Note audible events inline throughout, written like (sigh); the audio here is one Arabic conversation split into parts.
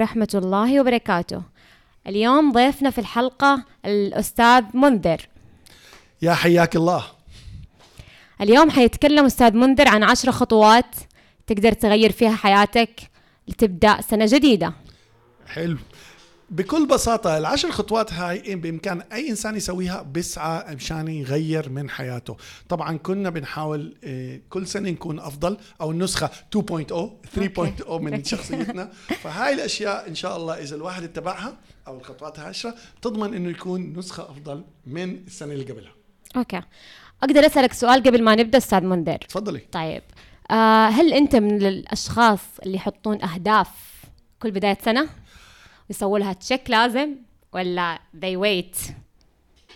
ورحمة الله وبركاته. اليوم ضيفنا في الحلقة الأستاذ منذر. يا حياك الله. اليوم حيتكلم أستاذ منذر عن عشر خطوات تقدر تغير فيها حياتك لتبدأ سنة جديدة. حلو. بكل بساطة العشر خطوات هاي بإمكان أي إنسان يسويها بيسعى مشان يغير من حياته. طبعا كنا بنحاول آه، كل سنة نكون أفضل أو النسخة 2.0 3.0 من شخصيتنا. (laughs) فهاي الأشياء إن شاء الله إذا الواحد اتبعها أو الخطوات العشرة تضمن إنه يكون نسخة أفضل من السنة اللي قبلها. okay. أقدر أسألك سؤال قبل ما نبدأ أستاذ منذر تفضلي. طيب. آه هل أنت من الأشخاص اللي يحطون أهداف كل بداية سنة؟ ويسووا لها check list ولا they wait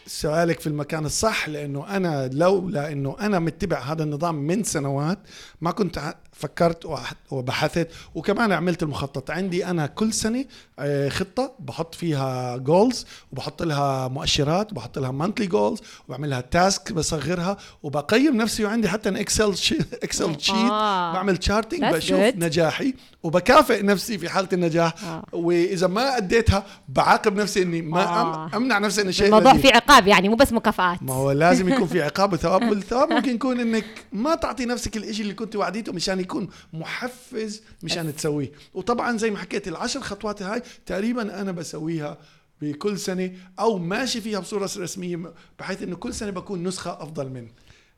سؤالك في المكان الصح لأنه أنا لولا انه أنا متبع هذا النظام من سنوات ما كنت فكرت وبحثت وكمان عملت المخطط عندي أنا كل سنة آه، خطة بحط فيها goals وبحط لها مؤشرات وبحط لها monthly goals وبعملها task بصغرها وبقيم نفسي وعندي حتى Excel شي Excel sheet. بعمل charting بشوف good. نجاحي وبكافئ نفسي في حالة النجاح آه. وإذا ما أديتها بعاقب نفسي إني ما آه. أمنع نفسي ان شيء الموضوع لذيذ. فيه عقاب يعني مو بس مكافآت. ما هو لازم يكون في (laughs) عقاب وثواب. والثواب ممكن يكون إنك ما تعطي نفسك الإشي اللي كنت وعديته مشان يكون محفز مشان تسويه. وطبعا زي ما حكيت العشر خطوات هاي تقريبا أنا بسويها بكل سنة أو ماشي فيها بصورة رسمية بحيث إنه كل سنة بكون نسخة أفضل من.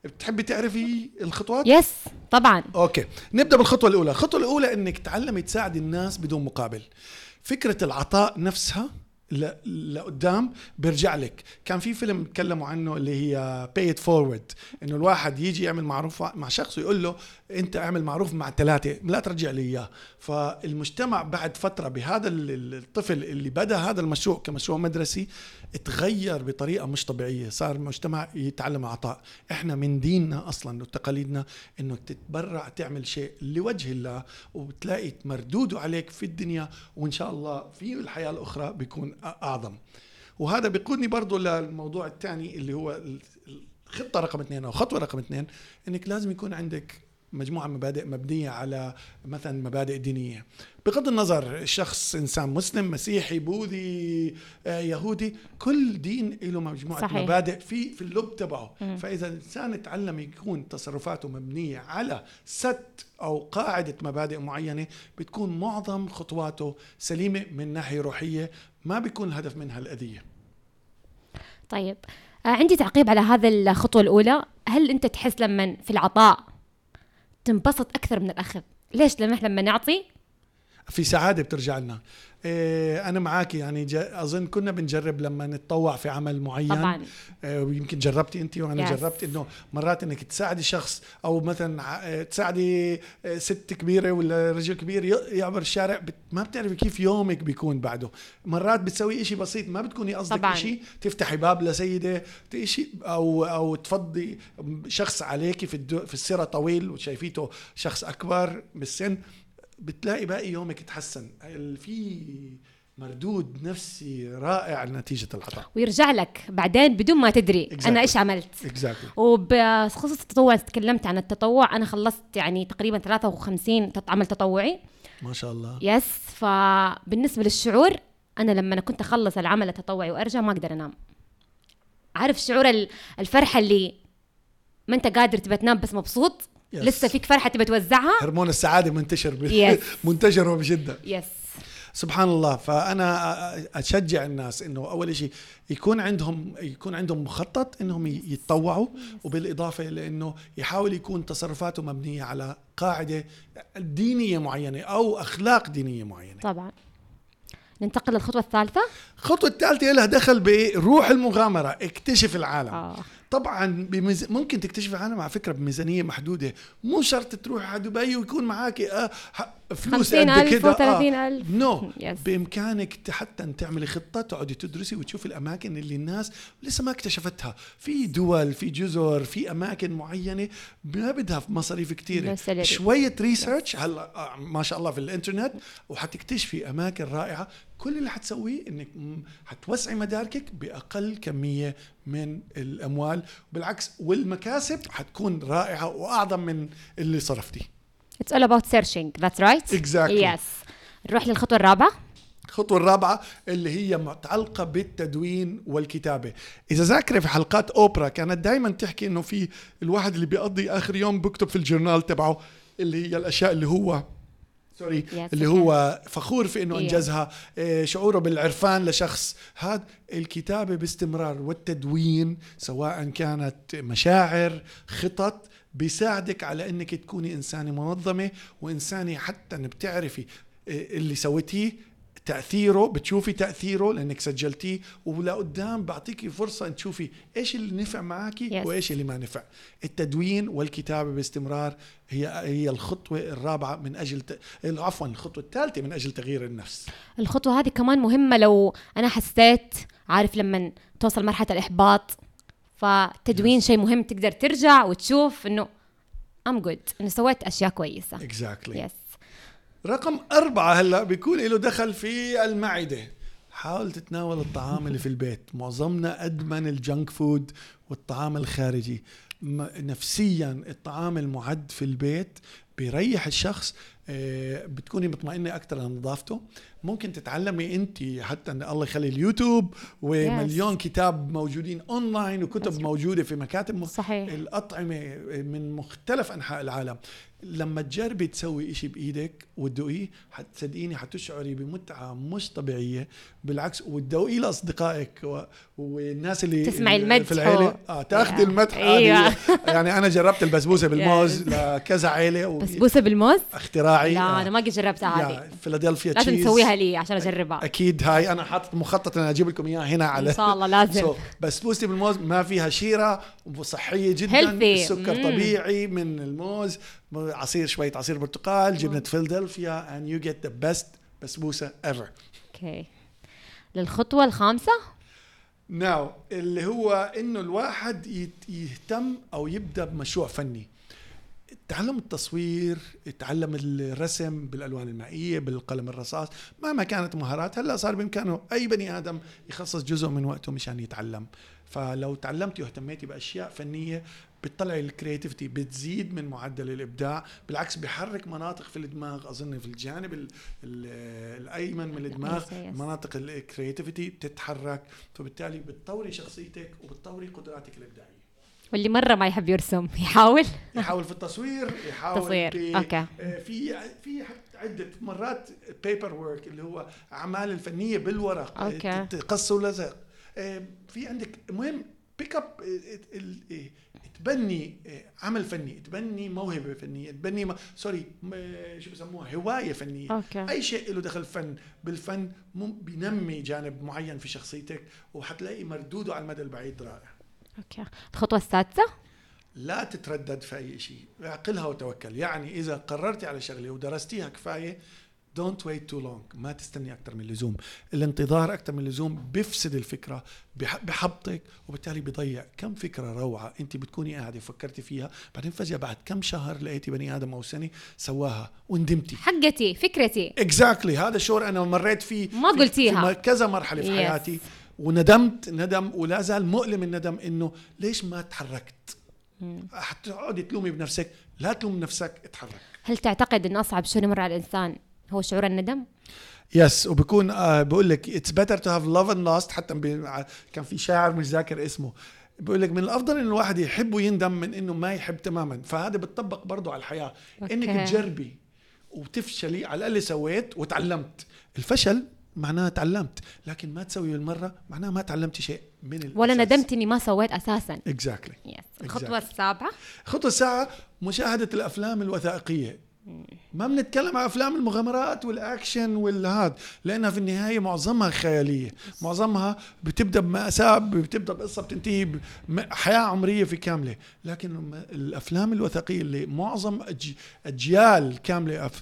بتحبي تعرفي الخطوات؟ yes طبعا. okay نبدأ بالخطوة الأولى. الخطوة الأولى إنك تعلمي تساعدي الناس بدون مقابل. فكرة العطاء نفسها لقدام بيرجع لك. كان في فيلم تكلموا عنه اللي هي Pay It Forward إنه الواحد يجي يعمل معروف مع شخص ويقول له انت اعمل معروف مع ثلاثة لا ترجع لي اياه. فالمجتمع بعد فترة بهذا ال- ال- الطفل اللي بدأ هذا المشروع كمشروع مدرسي تغير بطريقة مش طبيعية. صار المجتمع يتعلم العطاء إحنا من ديننا أصلا وتقاليدنا انك تتبرع تعمل شيء لوجه الله وبتلاقي مردوده عليك في الدنيا وإن شاء الله في الحياة الأخرى بيكون أعظم. وهذا بيقودني برضو للموضوع الثاني اللي هو ال- الخطه رقم اثنين أو خطوة رقم اثنين إنك لازم يكون عندك مجموعة مبادئ مبنية على مثلا مبادئ دينية. بغض النظر الشخص إنسان مسلم مسيحي بوذي آه، يهودي كل دين له مجموعة صحيح. مبادئ في في اللب تبعه. فإذا الإنسان تعلم يكون تصرفاته مبنية على ست أو قاعدة مبادئ معينة بتكون معظم خطواته سليمة من ناحية روحية ما بيكون الهدف منها الأذية. طيب آه عندي تعقيب على هذا الخطوة الأولى. هل أنت تحس لما في العطاء تنبسط أكثر من الأخذ ليش؟ لما إحنا لما نعطي في سعادة بترجع لنا. إيه أنا معك يعني أظن كنا بنجرب لما نتطوع في عمل معين. طبعا. إيه ويمكن جربتي أنت وأنا Yes. جربت إنه مرات إنك تساعدي شخص أو مثلا إيه، تساعدي إيه، ست كبيرة ولا رجل كبير يعبر الشارع ما بتعرفي كيف يومك بيكون بعده. مرات بتسوي إشي بسيط ما بتكوني قصدك. إشي تفتحي باب لسيدة إشي أو أو تفضي شخص عليكي في الدو في السيرة طويل وشايفيته شخص أكبر بالسن. بتلاقي باقي يومك تحسن في مردود نفسي رائع نتيجة العطاء. ويرجع لك بعدين بدون ما تدري Exactly. أنا إيش عملت. اكزاكتلي وبخصوص التطوع تكلمت عن التطوع أنا خلصت يعني تقريبا 53 تط- عمل تطوعي. ما شاء الله. يس فبالنسبة للشعور أنا لما أنا كنت أخلص العمل التطوعي وأرجع ما أقدر أنام. عارف شعور ال- الفرحة اللي ما أنت قادر تبى تنام بس مبسوط؟ Yes. لسه فيك فرحة تبى توزعها؟ هرمون السعادة منتشر ب... Yes. (laughs) منتشر وبشده يس سبحان الله. فأنا أشجع الناس إنه أول شيء يكون عندهم يكون عندهم مخطط إنهم يتطوعوا وبالإضافة لأنه يحاول يكون تصرفاته مبنية على قاعدة دينية معينة أو أخلاق دينية معينة. طبعا. ننتقل للخطوة الثالثة؟ الخطوة الثالثة لها دخل بروح المغامرة اكتشف العالم. آه. طبعا بميز... ممكن تكتشف العالم على فكرة بميزانية محدودة. مو شرط تروح على دبي ويكون معك آه فلوس قد 50,000 كده. و30,000. نو Yes. بإمكانك حتى تعملي خطة تقعدي تدرسي وتشوفي الأماكن اللي الناس لسه ما اكتشفتها. في دول في جزر في أماكن معينة ما بدها مصاريف كثيره مثل- شوية ريسيرش هلا آه، ما شاء الله في الإنترنت وحتكتشفي أماكن رائعة كل اللي حتسويه إنك حتوسعي مداركك بأقل كمية من الأموال. بالعكس والمكاسب حتكون رائعة وأعظم من اللي صرفتيه. It's all about searching. That's right? Exactly. yes. نروح للخطوة الرابعة. الخطوة الرابعة اللي هي متعلقة بالتدوين والكتابة. إذا ذاكرة في حلقات أوبرا كانت دائما تحكي إنه في الواحد اللي بيقضي آخر يوم بكتب في الجورنال تبعه اللي هي الأشياء اللي هو سوري اللي. هو فخور في إنه Yeah. أنجزها إيه، شعوره بالعرفان لشخص هذا الكتابة باستمرار والتدوين سواء كانت مشاعر خطط بيساعدك على إنك تكوني إنسانة منظمة وإنسانة حتى بتعرفي إيه، اللي سويتيه تأثيره بتشوفي تأثيره لأنك سجلتيه ولقدام بعطيكي فرصة إن تشوفي إيش اللي نفع معك Yes. وإيش اللي ما نفع. التدوين والكتابة باستمرار هي هي الخطوة الرابعة من أجل ت... عفوا الخطوة الثالثة من أجل تغيير النفس. الخطوة هذه كمان مهمة لو أنا حسيت عارف لما توصل مرحلة الإحباط فتدوين شيء مهم تقدر ترجع وتشوف إنه I'm good إنه سويت أشياء كويسة. exactly yes رقم أربعة هلا بيكون له دخل في المعدة. حاول تتناول الطعام اللي في البيت. معظمنا أدمن ال junk food والطعام الخارجي. نفسيا الطعام المعد في البيت بيريح الشخص آه، بتكوني مطمئنة أكثر لنظافته ممكن تتعلمي أنت حتى أن الله يخلي اليوتيوب ومليون كتاب موجودين أونلاين وكتب right. موجودة في مكاتب صحيح الأطعمة من مختلف أنحاء العالم لما تجربي تسوي إشي بإيدك وتدوقيه حتصدقيني حتشعري بمتعة مش طبيعية بالعكس وتدوقيه لأصدقائك و... والناس اللي تسمعي المدح في العيلة و- آه تاخذي Yeah. المدح. هذه. يعني أنا جربت البسبوسة بالموز لكذا عيلة و... بسبوسة بالموز اختراعي لا أنا ما قد جربتها هذه يا فيلادلفيا لازم cheese. تسويها لي عشان أجربها. أكيد هاي أنا حاطط مخطط ان أجيب لكم إياها هنا على إن شاء الله لازم. So, بسبوسه بالموز ما فيها شيرة وصحيه جدا. Healthy. السكر مم. طبيعي من الموز. عصير شوية عصير برتقال جبنة فيلادلفيا and you get the best بسبوسة ever. okay للخطوة الخامسة؟ now اللي هو إنه الواحد يهتم أو يبدأ بمشروع فني. تعلم التصوير تعلم الرسم بالألوان المائية بالقلم الرصاص مهما كانت مهارات هلأ صار بإمكانه أي بني آدم يخصص جزء من وقته مشان يتعلم فلو تعلمتي واهتميتي بأشياء فنية بتطلعي ال creativity بتزيد من معدل الإبداع بالعكس بيحرك مناطق في الدماغ أظن في الجانب ال ال الأيمن من الدماغ. مناطق ال creativity بتتحرك فبالتالي بتطوري شخصيتك وبتطوري قدراتك الإبداعية واللي مرة ما يحب يرسم يحاول يحاول في التصوير يحاول تصوير، في okay. آه، في في عدة مرات paper work اللي هو أعمال الفنية بالورق آه، okay. تقص ولزق آه، في عندك المهم pick up تبني آه، عمل فني تبني موهبة فنية تبني م- sorry م- شو بسموها هواية فنية okay. أي شيء له دخل فن بالفن بينمي جانب معين في شخصيتك وحتلاقي مردوده على المدى البعيد رائع okay الخطوة السادسة؟ لا تتردد في أي شيء. اعقلها وتوكل. يعني إذا قررتي على شغله ودرستيها كفاية don't wait too long. ما تستني أكثر من اللزوم. الانتظار أكثر من اللزوم بيفسد الفكرة بح- بحبطك وبالتالي بيضيع. كم فكرة روعة أنت بتكوني قاعدة فكرتي فيها بعدين فجأة بعد كم شهر لقيتي بني آدم أو سنة سواها وندمتي. حقتي فكرتي. exactly هذا الشعور أنا مريت فيه ما قلتيها. في كذا مرحلة في Yes. حياتي. وندمت ندم ولا زال مؤلم الندم إنه ليش ما تحركت؟ حتقعدي تلومي بنفسك لا تلوم نفسك اتحرك. هل تعتقد انه أصعب شيء يمر على الإنسان هو شعور الندم؟ yes وبكون آه بقول لك it's better to have loved and lost حتى كان في شاعر مش ذاكر اسمه. بقول لك من الأفضل إن الواحد يحب ويندم من إنه ما يحب تماما. فهذا بتطبق برضه على الحياة. okay. انك تجربي وتفشلي على الاقل سويت وتعلمت. الفشل معناه تعلمت لكن ما تسوي بالمرة معناه ما تعلمتي شيء من الأساس. ولا ندمت إني ما سويت أساسا. exactly yes الخطوه السابعة. خطوة السابعة مشاهدة الأفلام الوثائقية. ما بنتكلم عن أفلام المغامرات والأكشن والهاد لأنها في النهاية معظمها خيالية. معظمها بتبدأ بمأساة بتبدأ بقصة بتنتهي بحياة عمرية في كاملة. لكن الأفلام الوثائقية اللي معظم أج- كاملة أف-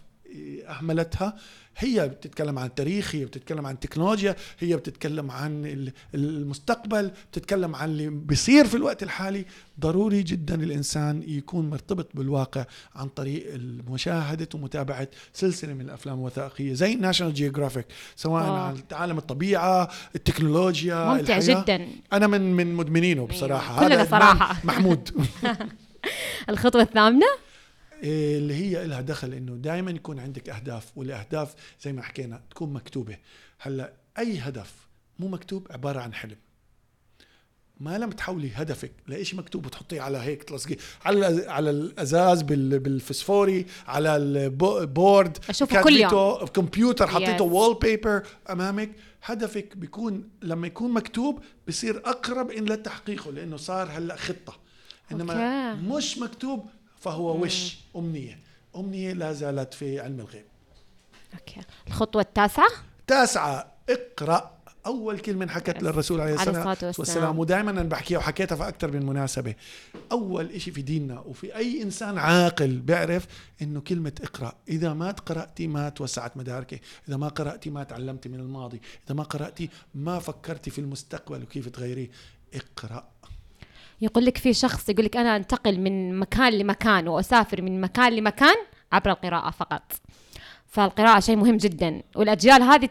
أهملتها هي بتتكلم عن التاريخ هي بتتكلم عن التكنولوجيا هي بتتكلم عن ال- المستقبل بتتكلم عن اللي بيصير في الوقت الحالي ضروري جدا الإنسان يكون مرتبط بالواقع عن طريق مشاهدة ومتابعة سلسلة من الأفلام الوثائقية زي ناشونال جيوغرافيك سواء wow. عن عالم الطبيعة التكنولوجيا ممتع الحياة. جدا أنا من من مدمنينه بصراحة أيوة. كلنا هذا صراحة. محمود (laughs) (laughs) الخطوة الثامنة اللي هي لها دخل إنه دائما يكون عندك أهداف والأهداف زي ما حكينا تكون مكتوبة هلأ أي هدف مو مكتوب عبارة عن حلم ما لم تحولي هدفك لإشي مكتوب وتحطيه على هيك تلصقيه على على الأزاز بال- بالفسفوري على ال board أشوفه كل يوم. كمبيوتر حطيته Yes. wallpaper أمامك هدفك بيكون لما يكون مكتوب بصير أقرب ان لتحقيقه لأنه صار هلأ خطة إنما okay. مش مكتوب فهو وش؟ أمنية. أمنية لا زالت في علم الغيب. okay. الخطوة التاسعة؟ تاسعة. اقرأ. أول كلمة انحكت للرسول عليه الصلاة والسلام. والسلام. ودائما أنا بحكيها وحكيتها في أكثر من مناسبة. أول إشي في ديننا وفي أي إنسان عاقل بيعرف إنه كلمة اقرأ. إذا ما قرأتي ما توسعت مداركي. إذا ما قرأتي ما تعلمتي من الماضي. إذا ما قرأتي ما فكرتي في المستقبل وكيف تغيريه اقرأ. يقول لك في شخص يقول لك أنا أنتقل من مكان لمكان وأسافر من مكان لمكان عبر القراءة فقط. فالقراءة شيء مهم جدا. والأجيال هذه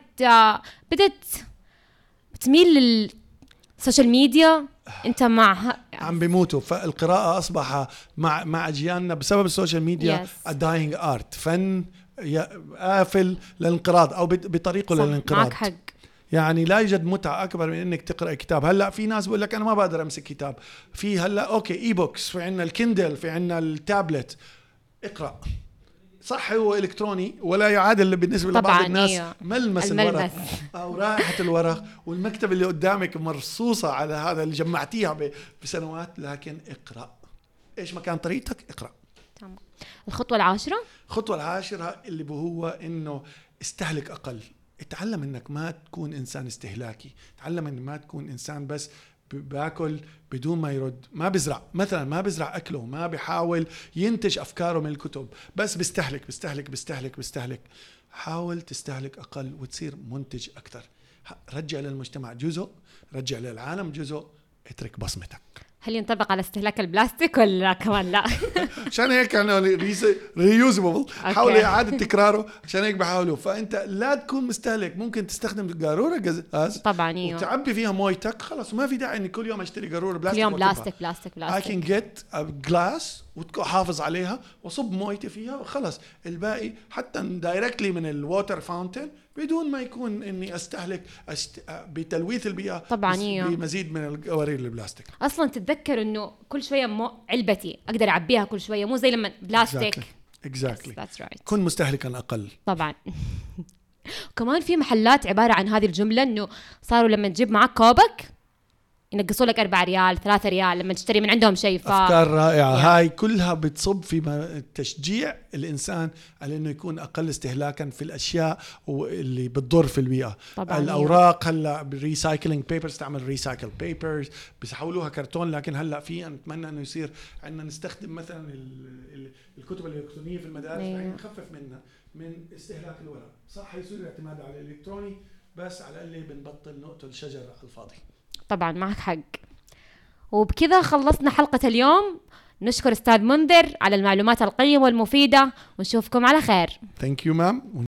بدت تميل لل social media. أنت مع عم بيموتوا. فالقراءة أصبح مع مع أجيالنا بسبب ال social media. dying art فن قافل للانقراض بط- بطريقه للانقراض معك حق. يعني لا يوجد متعة أكبر من إنك تقرأ كتاب. هلأ في ناس بقول لك أنا ما بقدر أمسك كتاب. في هلأ okay e-books في عنا الكندل في عنا التابلت. اقرأ. صح هو إلكتروني ولا يعادل بالنسبة لبعض طبعاً، الناس إيوه. ملمس, الملمس. الورق (laughs) أو رائحة الورق. والمكتب اللي قدامك مرصوصة على هذا اللي جمعتيها بسنوات. لكن اقرأ. إيش ما كان طريقتك؟ اقرأ. تمام. الخطوة العاشرة؟ الخطوة العاشرة اللي هو إنه استهلك أقل. اتعلم إنك ما تكون إنسان استهلاكي. تعلم انك ما تكون إنسان بس باكل بدون ما يرد. ما بزرع. مثلا ما بزرع أكله ما بحاول ينتج أفكاره من الكتب. بس بيستهلك بيستهلك بيستهلك بيستهلك حاول تستهلك أقل وتصير منتج أكثر. رجع للمجتمع جزء رجع للعالم جزء اترك بصمتك. هل ينطبق على استهلاك البلاستيك ولا كمان لا؟ (laughs) عشان هيك أنا ريوزبل حاول. إعادة تكراره. عشان هيك بحاولوا. فأنت لا تكون مستهلك. ممكن تستخدم قارورة غاز طبعا أيوه. وتعبي فيها مويتك خلاص ما في داعي إني كل يوم أشتري قارورة كل بلاستيك يوم وأكبها. بلاستيك بلاستيك I بلاستيك. can get a glass وحافظ عليها واصب مويتي فيها وخلص. الباقي حتى دايركتلي من الووتر فاونتن بدون ما يكون إني أستهلك أست... بتلويث البيئة طبعاً، إيوه. بمزيد من القوارير البلاستيك. أصلا تتذكر إنه كل شوية مو علبتي أقدر أعبيها كل شوية مو زي لما بلاستيك. exactly That's right. كن مستهلكا أقل. طبعا. (laughs) كمان في محلات عبارة عن هذه الجملة إنه صاروا لما تجيب معك كوبك ينقصوا لك 4 ريال 3 ريال لما تشتري من عندهم شيء ف أفكار رائعة. Yeah. هاي كلها بتصب في تشجيع الإنسان على إنه يكون أقل استهلاكا في الأشياء اللي بتضر في البيئة. طبعاً، الأوراق هلأ بال recycling papers تعمل recycle papers بيحولوها كرتون لكن هلأ في نتمنى إنه يصير عندنا نستخدم مثلا ال- ال- الكتب الإلكترونية في المدارس. بحيث نخفف منها من استهلاك الورق. صح يصير الاعتماد على الإلكتروني بس على اللي بنبطل نقتل شجر على الفاضي. طبعا معك حق. وبكذا خلصنا حلقة اليوم. نشكر أستاذ منذر على المعلومات القيمة والمفيدة. ونشوفكم على خير. ثانك يو مام